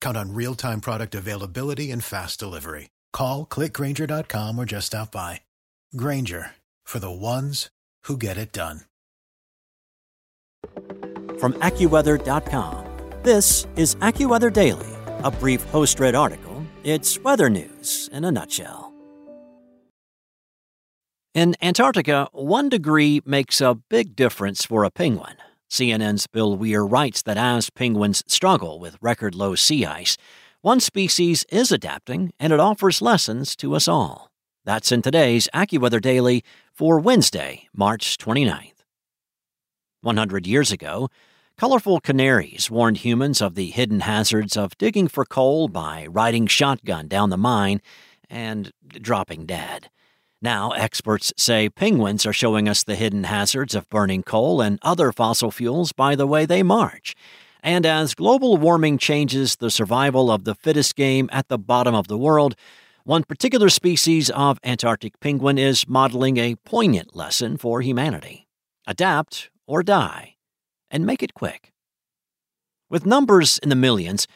Count on real time product availability and fast delivery. Call clickgrainger.com or just stop by. Grainger for the ones who get it done. From AccuWeather.com, this is AccuWeather Daily, a brief host read article. It's weather news in a nutshell. In Antarctica, one degree makes a big difference for a penguin. CNN's Bill Weir writes that as penguins struggle with record low sea ice, one species is adapting and it offers lessons to us all. That's in today's AccuWeather Daily for Wednesday, March 29th. 100 years ago, colorful canaries warned humans of the hidden hazards of digging for coal by riding shotgun down the mine and dropping dead. Now, experts say penguins are showing us the hidden hazards of burning coal and other fossil fuels by the way they march. And as global warming changes the survival of the fittest game at the bottom of the world, one particular species of Antarctic penguin is modeling a poignant lesson for humanity adapt or die, and make it quick. With numbers in the millions,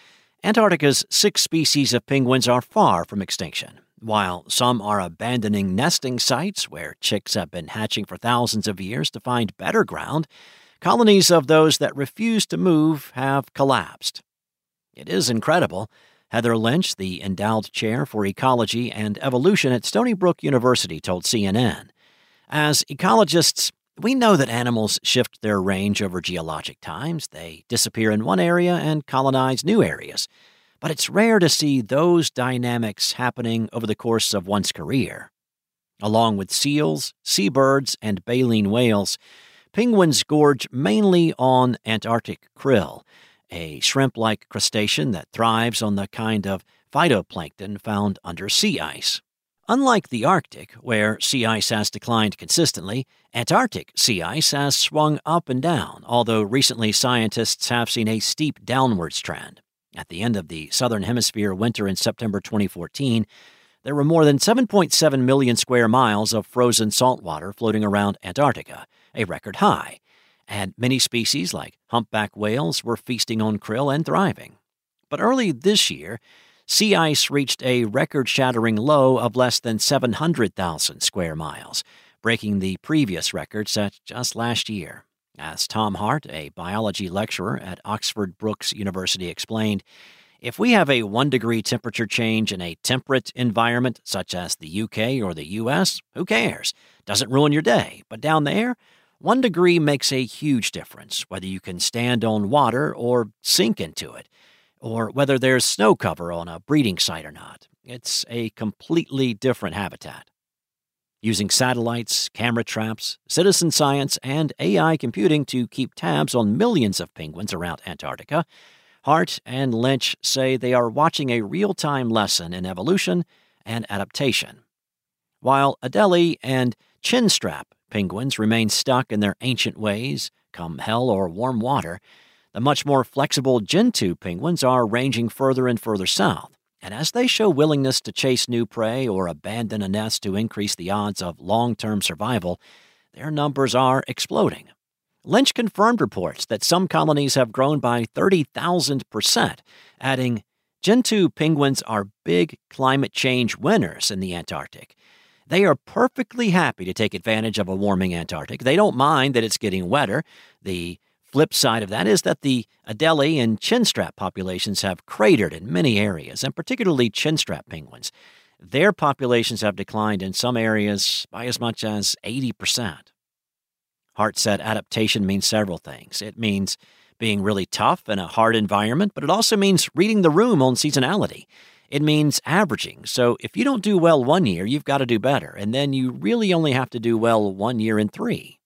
Antarctica's six species of penguins are far from extinction. While some are abandoning nesting sites where chicks have been hatching for thousands of years to find better ground, colonies of those that refuse to move have collapsed. It is incredible. Heather Lynch, the endowed chair for ecology and evolution at Stony Brook University, told CNN. As ecologists, we know that animals shift their range over geologic times. They disappear in one area and colonize new areas. But it's rare to see those dynamics happening over the course of one's career. Along with seals, seabirds, and baleen whales, penguins gorge mainly on Antarctic krill, a shrimp like crustacean that thrives on the kind of phytoplankton found under sea ice. Unlike the Arctic, where sea ice has declined consistently, Antarctic sea ice has swung up and down, although recently scientists have seen a steep downwards trend. At the end of the Southern Hemisphere winter in September 2014, there were more than 7.7 million square miles of frozen saltwater floating around Antarctica, a record high, and many species like humpback whales were feasting on krill and thriving. But early this year, sea ice reached a record shattering low of less than 700,000 square miles, breaking the previous record set just last year. As Tom Hart, a biology lecturer at Oxford Brookes University, explained, if we have a one degree temperature change in a temperate environment, such as the UK or the US, who cares? Doesn't ruin your day. But down there, one degree makes a huge difference, whether you can stand on water or sink into it or whether there's snow cover on a breeding site or not. It's a completely different habitat. Using satellites, camera traps, citizen science, and AI computing to keep tabs on millions of penguins around Antarctica, Hart and Lynch say they are watching a real time lesson in evolution and adaptation. While Adelie and chinstrap penguins remain stuck in their ancient ways, come hell or warm water, the much more flexible Gentoo penguins are ranging further and further south, and as they show willingness to chase new prey or abandon a nest to increase the odds of long term survival, their numbers are exploding. Lynch confirmed reports that some colonies have grown by 30,000%, adding, Gentoo penguins are big climate change winners in the Antarctic. They are perfectly happy to take advantage of a warming Antarctic. They don't mind that it's getting wetter. The Flip side of that is that the Adelie and chinstrap populations have cratered in many areas, and particularly chinstrap penguins. Their populations have declined in some areas by as much as 80%. Hart said adaptation means several things. It means being really tough in a hard environment, but it also means reading the room on seasonality. It means averaging. So if you don't do well one year, you've got to do better, and then you really only have to do well one year in three.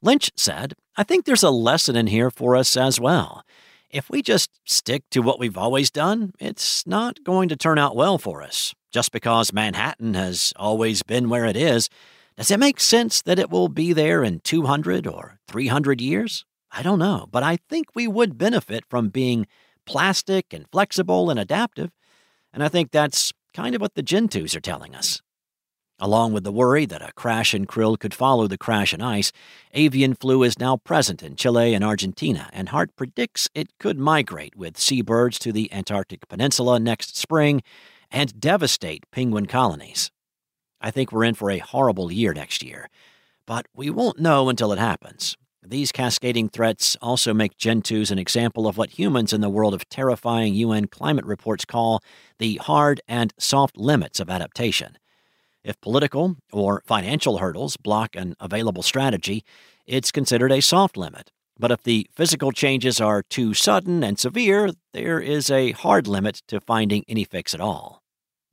Lynch said, I think there's a lesson in here for us as well. if we just stick to what we've always done, it's not going to turn out well for us. Just because Manhattan has always been where it is, does it make sense that it will be there in 200 or 300 years? I don't know, but I think we would benefit from being plastic and flexible and adaptive, and I think that's kind of what the Gentoos are telling us. Along with the worry that a crash in krill could follow the crash in ice, avian flu is now present in Chile and Argentina, and Hart predicts it could migrate with seabirds to the Antarctic Peninsula next spring and devastate penguin colonies. I think we're in for a horrible year next year, but we won't know until it happens. These cascading threats also make Gentoos an example of what humans in the world of terrifying UN climate reports call the hard and soft limits of adaptation. If political or financial hurdles block an available strategy, it's considered a soft limit. But if the physical changes are too sudden and severe, there is a hard limit to finding any fix at all.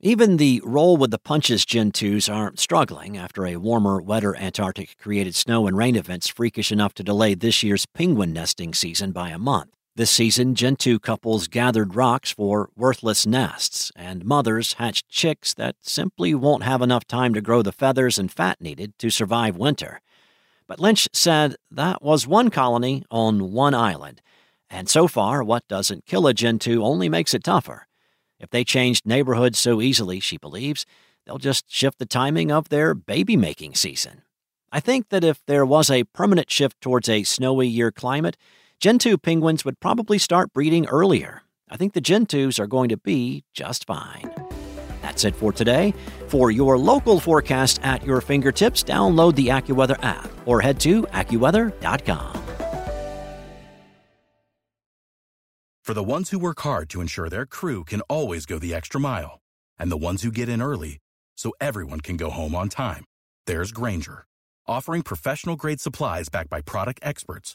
Even the roll with the punches Gentoos are struggling after a warmer, wetter Antarctic created snow and rain events freakish enough to delay this year's penguin nesting season by a month. This season, Gentoo couples gathered rocks for worthless nests, and mothers hatched chicks that simply won't have enough time to grow the feathers and fat needed to survive winter. But Lynch said that was one colony on one island, and so far, what doesn't kill a Gentoo only makes it tougher. If they changed neighborhoods so easily, she believes, they'll just shift the timing of their baby making season. I think that if there was a permanent shift towards a snowy year climate, Gentoo penguins would probably start breeding earlier. I think the Gentoos are going to be just fine. That's it for today. For your local forecast at your fingertips, download the AccuWeather app or head to AccuWeather.com. For the ones who work hard to ensure their crew can always go the extra mile, and the ones who get in early so everyone can go home on time, there's Grainger, offering professional grade supplies backed by product experts